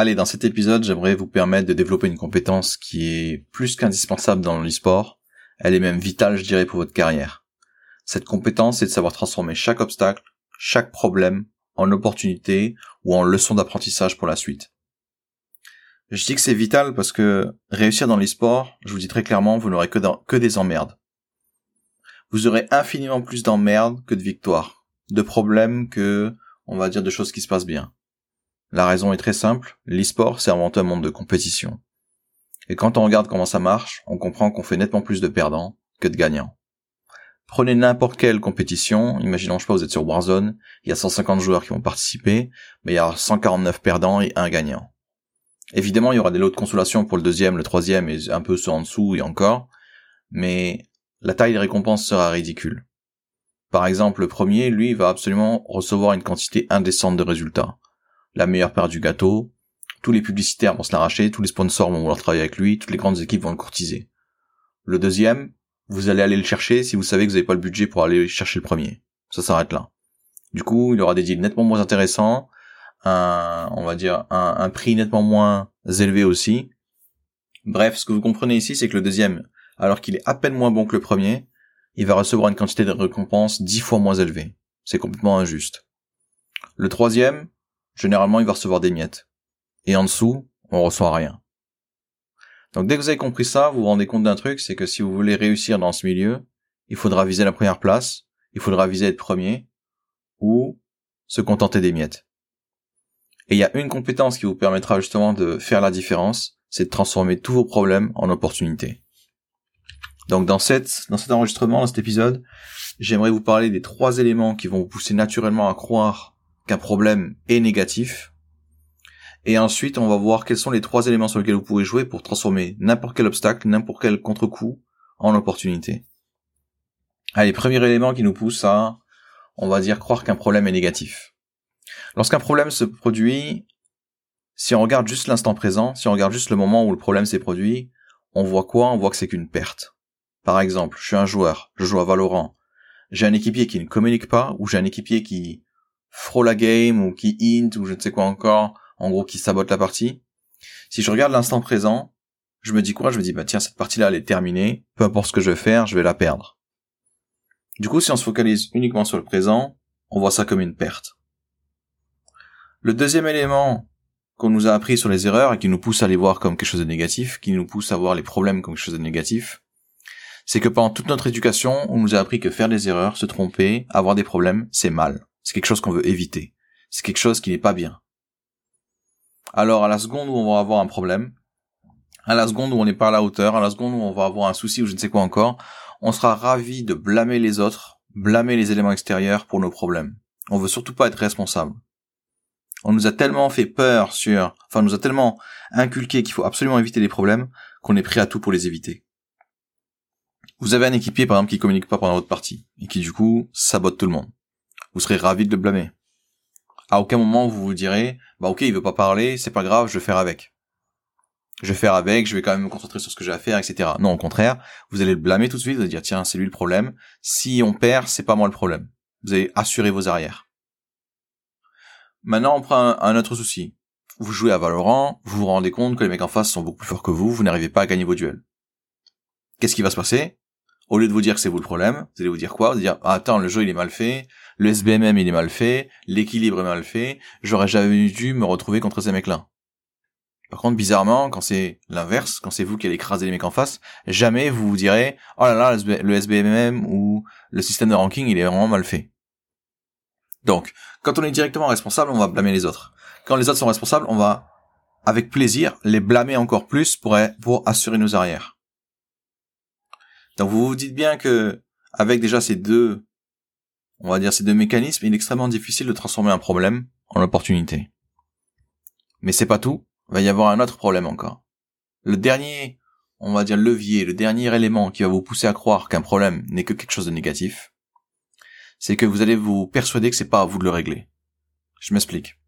Allez, dans cet épisode, j'aimerais vous permettre de développer une compétence qui est plus qu'indispensable dans l'e-sport. Elle est même vitale, je dirais, pour votre carrière. Cette compétence, c'est de savoir transformer chaque obstacle, chaque problème, en opportunité ou en leçon d'apprentissage pour la suite. Je dis que c'est vital parce que réussir dans l'e-sport, je vous dis très clairement, vous n'aurez que, que des emmerdes. Vous aurez infiniment plus d'emmerdes que de victoires, de problèmes que, on va dire, de choses qui se passent bien. La raison est très simple, l'e-sport c'est avant un monde de compétition. Et quand on regarde comment ça marche, on comprend qu'on fait nettement plus de perdants que de gagnants. Prenez n'importe quelle compétition, imaginons je sais pas vous êtes sur Warzone, il y a 150 joueurs qui vont participer, mais il y a 149 perdants et un gagnant. Évidemment, il y aura des lots de consolation pour le deuxième, le troisième et un peu ceux en dessous et encore, mais la taille des récompenses sera ridicule. Par exemple, le premier, lui, va absolument recevoir une quantité indécente de résultats la meilleure part du gâteau, tous les publicitaires vont se l'arracher, tous les sponsors vont vouloir travailler avec lui, toutes les grandes équipes vont le courtiser. Le deuxième, vous allez aller le chercher si vous savez que vous n'avez pas le budget pour aller chercher le premier. Ça s'arrête là. Du coup, il aura des deals nettement moins intéressants, un, on va dire, un, un prix nettement moins élevé aussi. Bref, ce que vous comprenez ici, c'est que le deuxième, alors qu'il est à peine moins bon que le premier, il va recevoir une quantité de récompenses dix fois moins élevée. C'est complètement injuste. Le troisième, généralement il va recevoir des miettes. Et en dessous, on reçoit rien. Donc dès que vous avez compris ça, vous vous rendez compte d'un truc, c'est que si vous voulez réussir dans ce milieu, il faudra viser la première place, il faudra viser être premier, ou se contenter des miettes. Et il y a une compétence qui vous permettra justement de faire la différence, c'est de transformer tous vos problèmes en opportunités. Donc dans cette, dans cet enregistrement, dans cet épisode, j'aimerais vous parler des trois éléments qui vont vous pousser naturellement à croire qu'un problème est négatif. Et ensuite, on va voir quels sont les trois éléments sur lesquels vous pouvez jouer pour transformer n'importe quel obstacle, n'importe quel contre-coup en opportunité. Allez, premier élément qui nous pousse à, on va dire, croire qu'un problème est négatif. Lorsqu'un problème se produit, si on regarde juste l'instant présent, si on regarde juste le moment où le problème s'est produit, on voit quoi? On voit que c'est qu'une perte. Par exemple, je suis un joueur, je joue à Valorant, j'ai un équipier qui ne communique pas, ou j'ai un équipier qui frôle la game ou qui int ou je ne sais quoi encore, en gros qui sabote la partie. Si je regarde l'instant présent, je me dis quoi? Je me dis bah tiens cette partie-là elle est terminée, peu importe ce que je vais faire, je vais la perdre. Du coup si on se focalise uniquement sur le présent, on voit ça comme une perte. Le deuxième élément qu'on nous a appris sur les erreurs et qui nous pousse à les voir comme quelque chose de négatif, qui nous pousse à voir les problèmes comme quelque chose de négatif, c'est que pendant toute notre éducation, on nous a appris que faire des erreurs, se tromper, avoir des problèmes, c'est mal. C'est quelque chose qu'on veut éviter. C'est quelque chose qui n'est pas bien. Alors, à la seconde où on va avoir un problème, à la seconde où on n'est pas à la hauteur, à la seconde où on va avoir un souci ou je ne sais quoi encore, on sera ravi de blâmer les autres, blâmer les éléments extérieurs pour nos problèmes. On veut surtout pas être responsable. On nous a tellement fait peur sur, enfin, on nous a tellement inculqué qu'il faut absolument éviter les problèmes qu'on est prêt à tout pour les éviter. Vous avez un équipier, par exemple, qui communique pas pendant votre partie, et qui, du coup, sabote tout le monde vous serez ravi de le blâmer. À aucun moment vous vous direz, bah ok, il veut pas parler, c'est pas grave, je vais faire avec. Je vais faire avec, je vais quand même me concentrer sur ce que j'ai à faire, etc. Non, au contraire, vous allez le blâmer tout de suite, vous allez dire, tiens, c'est lui le problème. Si on perd, c'est pas moi le problème. Vous allez assurer vos arrières. Maintenant, on prend un, autre souci. Vous jouez à Valorant, vous vous rendez compte que les mecs en face sont beaucoup plus forts que vous, vous n'arrivez pas à gagner vos duels. Qu'est-ce qui va se passer? Au lieu de vous dire que c'est vous le problème, vous allez vous dire quoi? Vous allez dire, ah, attends, le jeu il est mal fait, le SBMM il est mal fait, l'équilibre est mal fait, j'aurais jamais dû me retrouver contre ces mecs-là. Par contre, bizarrement, quand c'est l'inverse, quand c'est vous qui allez écraser les mecs en face, jamais vous vous direz, oh là là, le SBMM ou le système de ranking, il est vraiment mal fait. Donc, quand on est directement responsable, on va blâmer les autres. Quand les autres sont responsables, on va, avec plaisir, les blâmer encore plus pour, pour assurer nos arrières. Donc vous vous dites bien que, avec déjà ces deux on va dire ces deux mécanismes, il est extrêmement difficile de transformer un problème en opportunité. Mais c'est pas tout, il va y avoir un autre problème encore. Le dernier, on va dire levier, le dernier élément qui va vous pousser à croire qu'un problème n'est que quelque chose de négatif, c'est que vous allez vous persuader que c'est pas à vous de le régler. Je m'explique.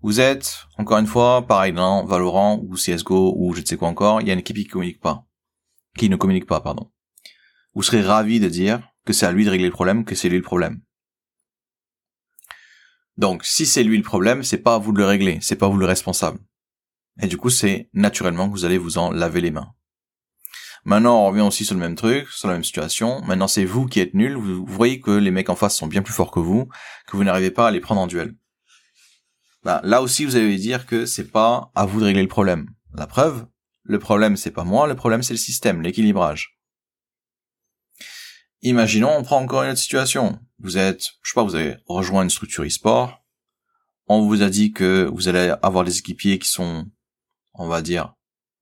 Vous êtes, encore une fois, pareil dans Valorant ou CSGO ou je ne sais quoi encore, il y a une équipe qui communique pas. Qui ne communique pas, pardon. Vous serez ravi de dire, que c'est à lui de régler le problème, que c'est lui le problème. Donc, si c'est lui le problème, c'est pas à vous de le régler, c'est pas vous le responsable. Et du coup, c'est naturellement que vous allez vous en laver les mains. Maintenant, on revient aussi sur le même truc, sur la même situation. Maintenant, c'est vous qui êtes nul. Vous voyez que les mecs en face sont bien plus forts que vous, que vous n'arrivez pas à les prendre en duel. Ben, là aussi, vous allez dire que c'est pas à vous de régler le problème. La preuve, le problème c'est pas moi, le problème c'est le système, l'équilibrage. Imaginons, on prend encore une autre situation. Vous êtes, je sais pas, vous avez rejoint une structure e-sport. On vous a dit que vous allez avoir des équipiers qui sont, on va dire,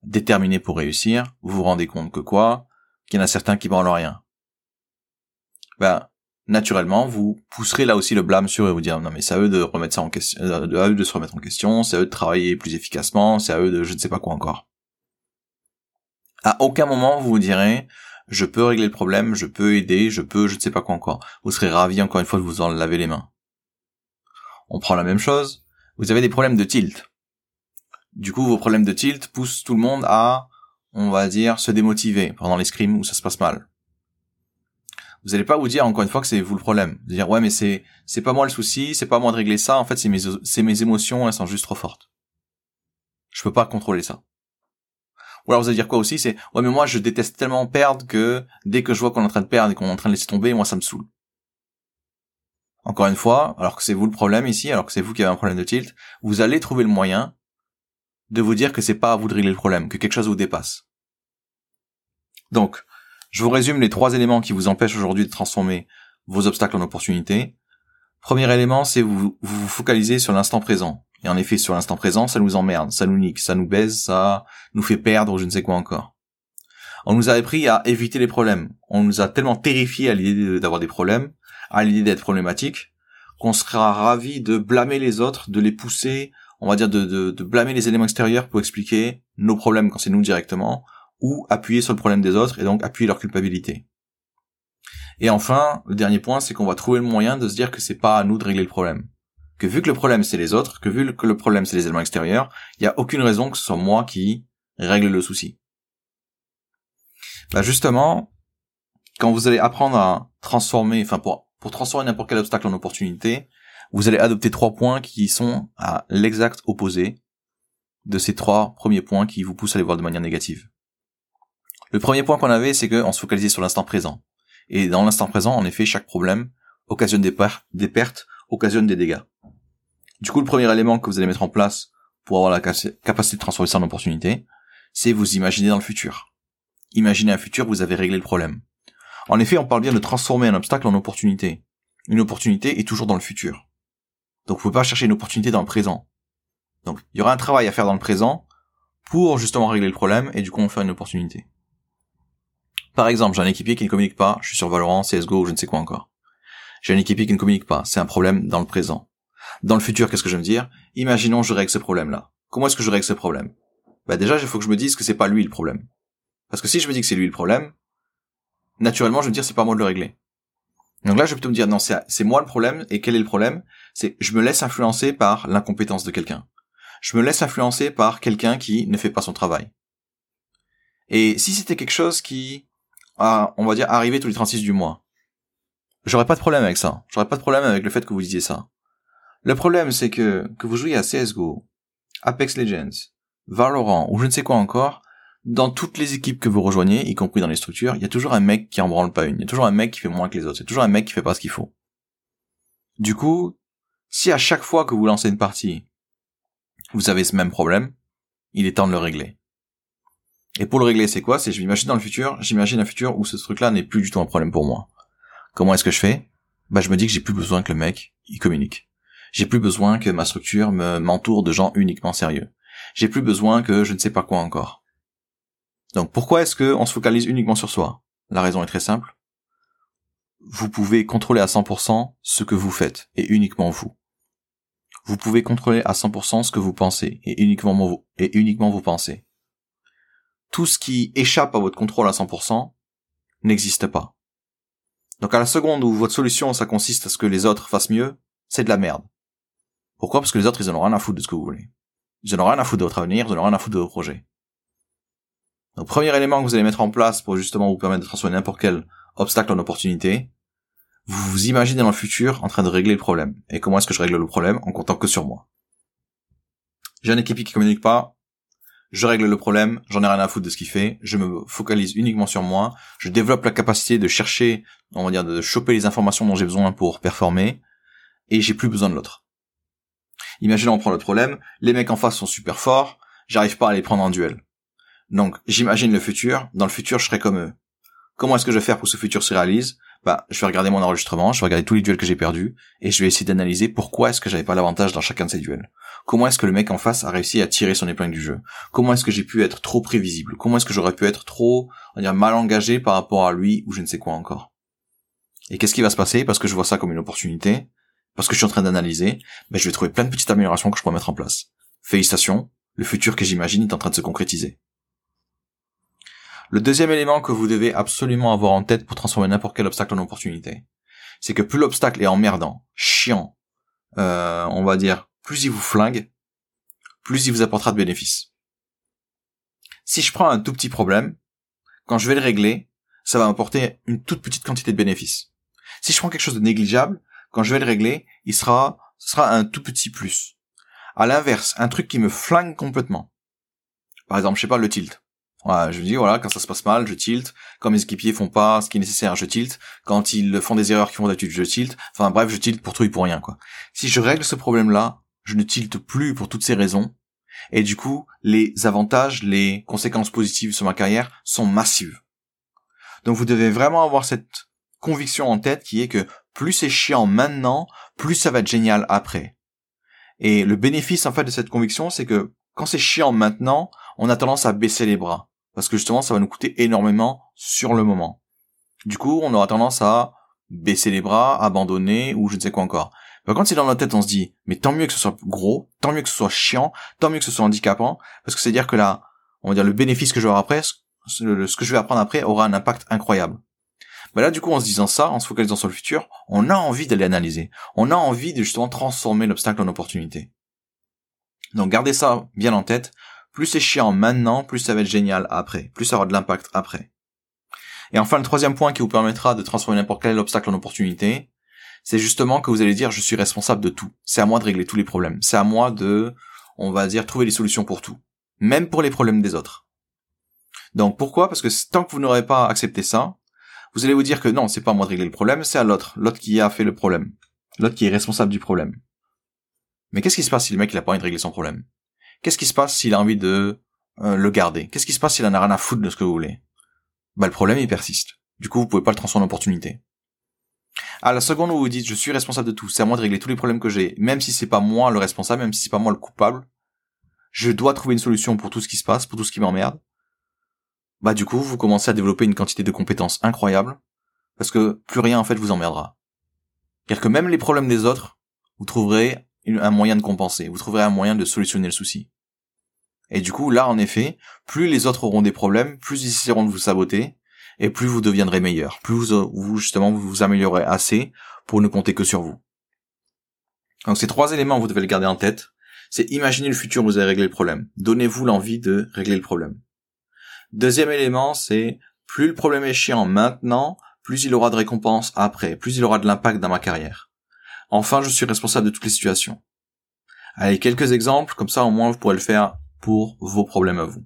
déterminés pour réussir. Vous vous rendez compte que quoi? Qu'il y en a certains qui branlent rien. Ben, naturellement, vous pousserez là aussi le blâme sur eux, vous dire non mais c'est à eux de remettre ça en question, euh, à eux de se remettre en question, c'est à eux de travailler plus efficacement, c'est à eux de je ne sais pas quoi encore. À aucun moment vous vous direz je peux régler le problème, je peux aider, je peux je ne sais pas quoi encore. Vous serez ravi encore une fois de vous en laver les mains. On prend la même chose, vous avez des problèmes de tilt. Du coup, vos problèmes de tilt poussent tout le monde à, on va dire, se démotiver pendant les scrims où ça se passe mal vous allez pas vous dire encore une fois que c'est vous le problème. Vous dire ouais mais c'est c'est pas moi le souci, c'est pas moi de régler ça. En fait c'est mes c'est mes émotions, elles sont juste trop fortes. Je peux pas contrôler ça. Ou alors vous allez dire quoi aussi C'est ouais mais moi je déteste tellement perdre que dès que je vois qu'on est en train de perdre et qu'on est en train de laisser tomber, moi ça me saoule. Encore une fois, alors que c'est vous le problème ici, alors que c'est vous qui avez un problème de tilt, vous allez trouver le moyen de vous dire que c'est pas à vous de régler le problème, que quelque chose vous dépasse. Donc, je vous résume les trois éléments qui vous empêchent aujourd'hui de transformer vos obstacles en opportunités. Premier élément, c'est vous vous, focalisez sur l'instant présent. Et en effet, sur l'instant présent, ça nous emmerde, ça nous nique, ça nous baise, ça nous fait perdre je ne sais quoi encore. On nous a appris à éviter les problèmes. On nous a tellement terrifiés à l'idée d'avoir des problèmes, à l'idée d'être problématique, qu'on sera ravi de blâmer les autres, de les pousser, on va dire de, de, de blâmer les éléments extérieurs pour expliquer nos problèmes quand c'est nous directement, ou appuyer sur le problème des autres et donc appuyer leur culpabilité. Et enfin, le dernier point, c'est qu'on va trouver le moyen de se dire que c'est pas à nous de régler le problème. Que vu que le problème c'est les autres, que vu que le problème c'est les éléments extérieurs, il n'y a aucune raison que ce soit moi qui règle le souci. Bah justement, quand vous allez apprendre à transformer, enfin pour, pour transformer n'importe quel obstacle en opportunité, vous allez adopter trois points qui sont à l'exact opposé de ces trois premiers points qui vous poussent à les voir de manière négative. Le premier point qu'on avait, c'est qu'on se focalisait sur l'instant présent. Et dans l'instant présent, en effet, chaque problème occasionne des, des pertes, occasionne des dégâts. Du coup, le premier élément que vous allez mettre en place pour avoir la capacité de transformer ça en opportunité, c'est vous imaginer dans le futur. Imaginez un futur vous avez réglé le problème. En effet, on parle bien de transformer un obstacle en opportunité. Une opportunité est toujours dans le futur. Donc vous pouvez pas chercher une opportunité dans le présent. Donc il y aura un travail à faire dans le présent pour justement régler le problème et du coup on fait une opportunité. Par exemple, j'ai un équipier qui ne communique pas, je suis sur Valorant, CSGO ou je ne sais quoi encore. J'ai un équipier qui ne communique pas, c'est un problème dans le présent. Dans le futur, qu'est-ce que je vais me dire? Imaginons je règle ce problème-là. Comment est-ce que je règle ce problème? Bah déjà, il faut que je me dise que c'est pas lui le problème. Parce que si je me dis que c'est lui le problème, naturellement, je vais me dire c'est pas moi de le régler. Donc là, je vais plutôt me dire non, c'est moi le problème. Et quel est le problème? C'est je me laisse influencer par l'incompétence de quelqu'un. Je me laisse influencer par quelqu'un qui ne fait pas son travail. Et si c'était quelque chose qui on va dire, arriver tous les 36 du mois. J'aurais pas de problème avec ça. J'aurais pas de problème avec le fait que vous disiez ça. Le problème, c'est que, que vous jouiez à CSGO, Apex Legends, Valorant, ou je ne sais quoi encore, dans toutes les équipes que vous rejoignez, y compris dans les structures, il y a toujours un mec qui en branle pas une. Il y a toujours un mec qui fait moins que les autres. Il y a toujours un mec qui fait pas ce qu'il faut. Du coup, si à chaque fois que vous lancez une partie, vous avez ce même problème, il est temps de le régler. Et pour le régler, c'est quoi? C'est je m'imagine dans le futur, j'imagine un futur où ce truc-là n'est plus du tout un problème pour moi. Comment est-ce que je fais? Bah je me dis que j'ai plus besoin que le mec il communique. J'ai plus besoin que ma structure me m'entoure de gens uniquement sérieux. J'ai plus besoin que je ne sais pas quoi encore. Donc pourquoi est-ce que on se focalise uniquement sur soi? La raison est très simple. Vous pouvez contrôler à 100% ce que vous faites et uniquement vous. Vous pouvez contrôler à 100% ce que vous pensez et uniquement vous et uniquement vos pensées tout ce qui échappe à votre contrôle à 100% n'existe pas. Donc à la seconde où votre solution, ça consiste à ce que les autres fassent mieux, c'est de la merde. Pourquoi? Parce que les autres, ils en ont rien à foutre de ce que vous voulez. Ils en ont rien à foutre de votre avenir, ils en ont rien à foutre de vos projets. Donc premier élément que vous allez mettre en place pour justement vous permettre de transformer n'importe quel obstacle en opportunité, vous vous imaginez dans le futur en train de régler le problème. Et comment est-ce que je règle le problème? En comptant que sur moi. J'ai un équipe qui communique pas, je règle le problème, j'en ai rien à foutre de ce qu'il fait, je me focalise uniquement sur moi, je développe la capacité de chercher, on va dire, de choper les informations dont j'ai besoin pour performer, et j'ai plus besoin de l'autre. Imaginons on prend le problème, les mecs en face sont super forts, j'arrive pas à les prendre en duel. Donc j'imagine le futur, dans le futur je serai comme eux. Comment est-ce que je vais faire pour que ce futur se réalise? Bah je vais regarder mon enregistrement, je vais regarder tous les duels que j'ai perdus, et je vais essayer d'analyser pourquoi est-ce que j'avais pas l'avantage dans chacun de ces duels. Comment est-ce que le mec en face a réussi à tirer son épingle du jeu? Comment est-ce que j'ai pu être trop prévisible? Comment est-ce que j'aurais pu être trop, mal engagé par rapport à lui ou je ne sais quoi encore? Et qu'est-ce qui va se passer? Parce que je vois ça comme une opportunité, parce que je suis en train d'analyser, ben je vais trouver plein de petites améliorations que je pourrais mettre en place. Félicitations, le futur que j'imagine est en train de se concrétiser. Le deuxième élément que vous devez absolument avoir en tête pour transformer n'importe quel obstacle en opportunité, c'est que plus l'obstacle est emmerdant, chiant, euh, on va dire, plus il vous flingue, plus il vous apportera de bénéfices. Si je prends un tout petit problème, quand je vais le régler, ça va m'apporter une toute petite quantité de bénéfices. Si je prends quelque chose de négligeable, quand je vais le régler, il sera, ce sera un tout petit plus. À l'inverse, un truc qui me flingue complètement. Par exemple, je sais pas, le tilt. Je me dis, voilà, quand ça se passe mal, je tilt. Quand mes équipiers font pas ce qui est nécessaire, je tilt. Quand ils font des erreurs qu'ils font d'habitude, je tilt. Enfin bref, je tilt pour tout et pour rien, quoi. Si je règle ce problème-là, je ne tilte plus pour toutes ces raisons. Et du coup, les avantages, les conséquences positives sur ma carrière sont massives. Donc vous devez vraiment avoir cette conviction en tête qui est que plus c'est chiant maintenant, plus ça va être génial après. Et le bénéfice en fait de cette conviction, c'est que quand c'est chiant maintenant, on a tendance à baisser les bras parce que justement ça va nous coûter énormément sur le moment. Du coup, on aura tendance à baisser les bras, abandonner ou je ne sais quoi encore. Mais quand c'est dans notre tête, on se dit mais tant mieux que ce soit gros, tant mieux que ce soit chiant, tant mieux que ce soit handicapant parce que c'est à dire que là, on va dire le bénéfice que je vais avoir après, ce que je vais apprendre après aura un impact incroyable. Bah là, du coup, en se disant ça, en se focalisant sur le futur, on a envie d'aller analyser. On a envie de justement transformer l'obstacle en opportunité. Donc, gardez ça bien en tête. Plus c'est chiant maintenant, plus ça va être génial après. Plus ça aura de l'impact après. Et enfin, le troisième point qui vous permettra de transformer n'importe quel obstacle en opportunité, c'est justement que vous allez dire, je suis responsable de tout. C'est à moi de régler tous les problèmes. C'est à moi de, on va dire, trouver des solutions pour tout. Même pour les problèmes des autres. Donc pourquoi? Parce que tant que vous n'aurez pas accepté ça, vous allez vous dire que non, c'est pas à moi de régler le problème, c'est à l'autre, l'autre qui a fait le problème, l'autre qui est responsable du problème. Mais qu'est-ce qui se passe si le mec il a pas envie de régler son problème? Qu'est-ce qui se passe s'il a envie de euh, le garder? Qu'est-ce qui se passe s'il en a rien à foutre de ce que vous voulez? Bah le problème il persiste. Du coup vous pouvez pas le transformer en opportunité. À la seconde où vous dites je suis responsable de tout, c'est à moi de régler tous les problèmes que j'ai, même si c'est pas moi le responsable, même si c'est pas moi le coupable, je dois trouver une solution pour tout ce qui se passe, pour tout ce qui m'emmerde, bah du coup vous commencez à développer une quantité de compétences incroyable parce que plus rien en fait vous emmerdera. Car que même les problèmes des autres, vous trouverez un moyen de compenser, vous trouverez un moyen de solutionner le souci. Et du coup là en effet, plus les autres auront des problèmes, plus ils essaieront de vous saboter et plus vous deviendrez meilleur, plus vous, justement vous vous améliorez assez pour ne compter que sur vous. Donc ces trois éléments vous devez les garder en tête. C'est imaginer le futur où vous allez régler le problème. Donnez-vous l'envie de régler le problème. Deuxième élément, c'est plus le problème est chiant maintenant, plus il aura de récompenses après, plus il aura de l'impact dans ma carrière. Enfin, je suis responsable de toutes les situations. Allez, quelques exemples, comme ça au moins vous pourrez le faire pour vos problèmes à vous.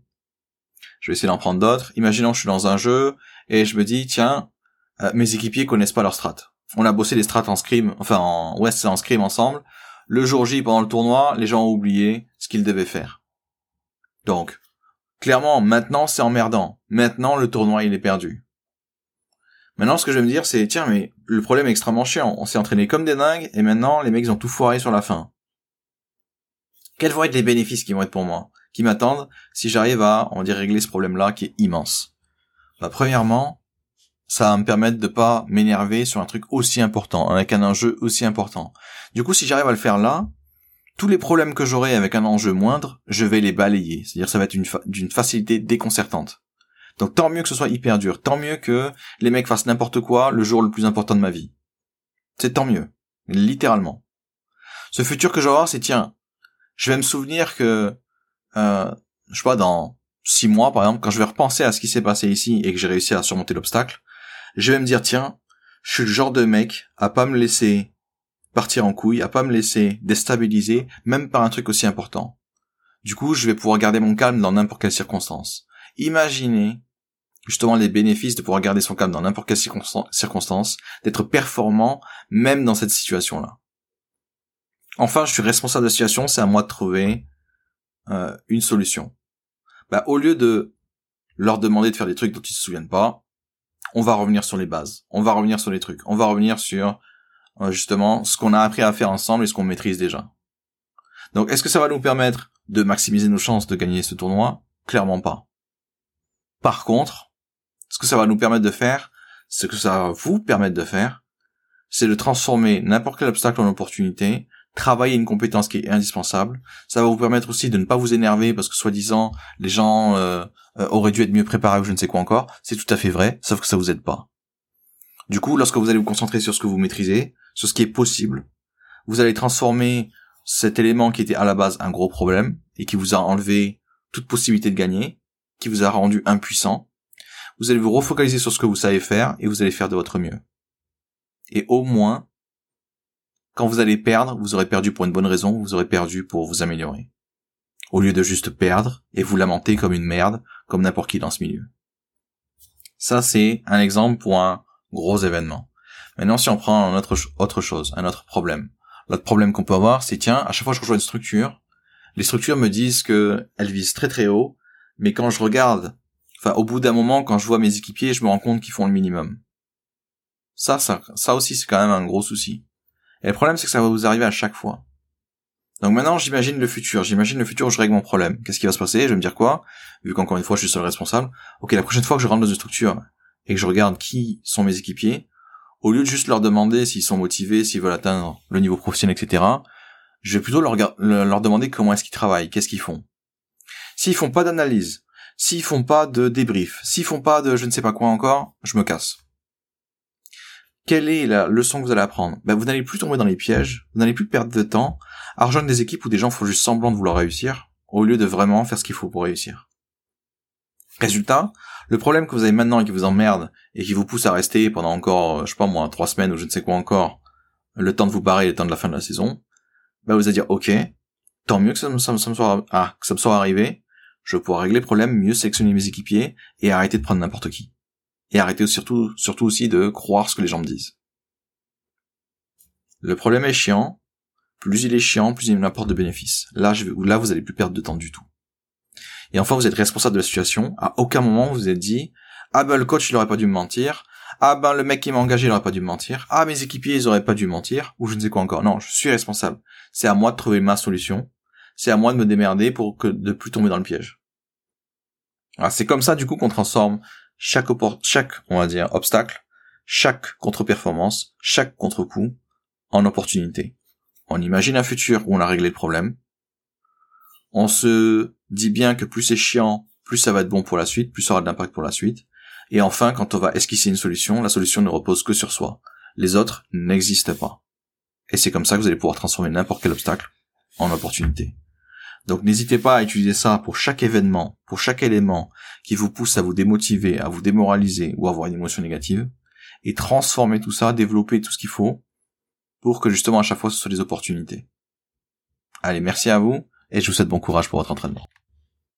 Je vais essayer d'en prendre d'autres. Imaginons que je suis dans un jeu et je me dis, tiens, euh, mes équipiers connaissent pas leur strat. On a bossé les strats en scrim, enfin en c'est en scrim ensemble. Le jour J, pendant le tournoi, les gens ont oublié ce qu'ils devaient faire. Donc, Clairement, maintenant, c'est emmerdant. Maintenant, le tournoi, il est perdu. Maintenant, ce que je vais me dire, c'est, tiens, mais le problème est extrêmement chiant. On s'est entraîné comme des dingues, et maintenant, les mecs ont tout foiré sur la fin. Quels vont être les bénéfices qui vont être pour moi, qui m'attendent, si j'arrive à, on dire, régler ce problème-là qui est immense? Bah, premièrement, ça va me permettre de pas m'énerver sur un truc aussi important, avec un enjeu aussi important. Du coup, si j'arrive à le faire là, tous les problèmes que j'aurai avec un enjeu moindre, je vais les balayer. C'est-à-dire ça va être d'une facilité déconcertante. Donc tant mieux que ce soit hyper dur, tant mieux que les mecs fassent n'importe quoi le jour le plus important de ma vie. C'est tant mieux, littéralement. Ce futur que je c'est tiens, je vais me souvenir que, euh, je sais pas, dans six mois par exemple, quand je vais repenser à ce qui s'est passé ici et que j'ai réussi à surmonter l'obstacle, je vais me dire tiens, je suis le genre de mec à pas me laisser partir en couille, à pas me laisser déstabiliser, même par un truc aussi important. Du coup, je vais pouvoir garder mon calme dans n'importe quelle circonstance. Imaginez justement les bénéfices de pouvoir garder son calme dans n'importe quelle circonstance, d'être performant même dans cette situation-là. Enfin, je suis responsable de la situation, c'est à moi de trouver euh, une solution. Bah, au lieu de leur demander de faire des trucs dont ils se souviennent pas, on va revenir sur les bases, on va revenir sur les trucs, on va revenir sur justement ce qu'on a appris à faire ensemble et ce qu'on maîtrise déjà. Donc, est-ce que ça va nous permettre de maximiser nos chances de gagner ce tournoi? Clairement pas. Par contre, ce que ça va nous permettre de faire, ce que ça va vous permettre de faire, c'est de transformer n'importe quel obstacle en opportunité, travailler une compétence qui est indispensable. Ça va vous permettre aussi de ne pas vous énerver parce que soi-disant les gens euh, euh, auraient dû être mieux préparés ou je ne sais quoi encore. C'est tout à fait vrai, sauf que ça vous aide pas. Du coup, lorsque vous allez vous concentrer sur ce que vous maîtrisez, sur ce qui est possible, vous allez transformer cet élément qui était à la base un gros problème et qui vous a enlevé toute possibilité de gagner, qui vous a rendu impuissant, vous allez vous refocaliser sur ce que vous savez faire et vous allez faire de votre mieux. Et au moins, quand vous allez perdre, vous aurez perdu pour une bonne raison, vous aurez perdu pour vous améliorer. Au lieu de juste perdre et vous lamenter comme une merde, comme n'importe qui dans ce milieu. Ça, c'est un exemple pour un gros événement. Maintenant, si on prend un autre, autre chose, un autre problème. L'autre problème qu'on peut avoir, c'est tiens, à chaque fois que je rejoins une structure, les structures me disent que elles visent très très haut, mais quand je regarde, enfin, au bout d'un moment, quand je vois mes équipiers, je me rends compte qu'ils font le minimum. Ça, ça, ça aussi, c'est quand même un gros souci. Et le problème, c'est que ça va vous arriver à chaque fois. Donc maintenant, j'imagine le futur. J'imagine le futur où je règle mon problème. Qu'est-ce qui va se passer? Je vais me dire quoi? Vu qu'encore une fois, je suis seul responsable. Ok, la prochaine fois que je rentre dans une structure et que je regarde qui sont mes équipiers, au lieu de juste leur demander s'ils sont motivés, s'ils veulent atteindre le niveau professionnel, etc., je vais plutôt leur, demander comment est-ce qu'ils travaillent, qu'est-ce qu'ils font. S'ils font pas d'analyse, s'ils font pas de débrief, s'ils font pas de je ne sais pas quoi encore, je me casse quelle est la leçon que vous allez apprendre? Ben, Vous n'allez plus tomber dans les pièges, vous n'allez plus perdre de temps à rejoindre des équipes où des gens font juste semblant de vouloir réussir, au lieu de vraiment faire ce qu'il faut pour réussir. Résultat, le problème que vous avez maintenant et qui vous emmerde et qui vous pousse à rester pendant encore, je sais pas moi, trois semaines ou je ne sais quoi encore, le temps de vous barrer, le temps de la fin de la saison, ben vous allez dire ok, tant mieux que ça me, ah, soit arrivé, je pouvoir régler le problème, mieux sélectionner mes équipiers et arrêter de prendre n'importe qui et arrêtez surtout, surtout aussi de croire ce que les gens me disent. Le problème est chiant, plus il est chiant, plus il m'apporte de bénéfices. Là, vous allez plus perdre de temps du tout. Et enfin, vous êtes responsable de la situation. À aucun moment vous vous êtes dit, ah ben le coach il aurait pas dû me mentir, ah ben le mec qui m'a engagé il aurait pas dû me mentir, ah mes équipiers ils auraient pas dû mentir, ou je ne sais quoi encore. Non, je suis responsable. C'est à moi de trouver ma solution. C'est à moi de me démerder pour que de plus tomber dans le piège. c'est comme ça du coup qu'on transforme chaque, chaque, on va obstacle, chaque contre-performance, chaque contre-coup en opportunité. On imagine un futur où on a réglé le problème. On se dit bien que plus c'est chiant, plus ça va être bon pour la suite, plus ça aura de l'impact pour la suite. Et enfin, quand on va esquisser une solution, la solution ne repose que sur soi. Les autres n'existent pas. Et c'est comme ça que vous allez pouvoir transformer n'importe quel obstacle en opportunité. Donc n'hésitez pas à utiliser ça pour chaque événement, pour chaque élément qui vous pousse à vous démotiver, à vous démoraliser ou à avoir une émotion négative, et transformer tout ça, développer tout ce qu'il faut pour que justement à chaque fois ce soit des opportunités. Allez, merci à vous et je vous souhaite bon courage pour votre entraînement.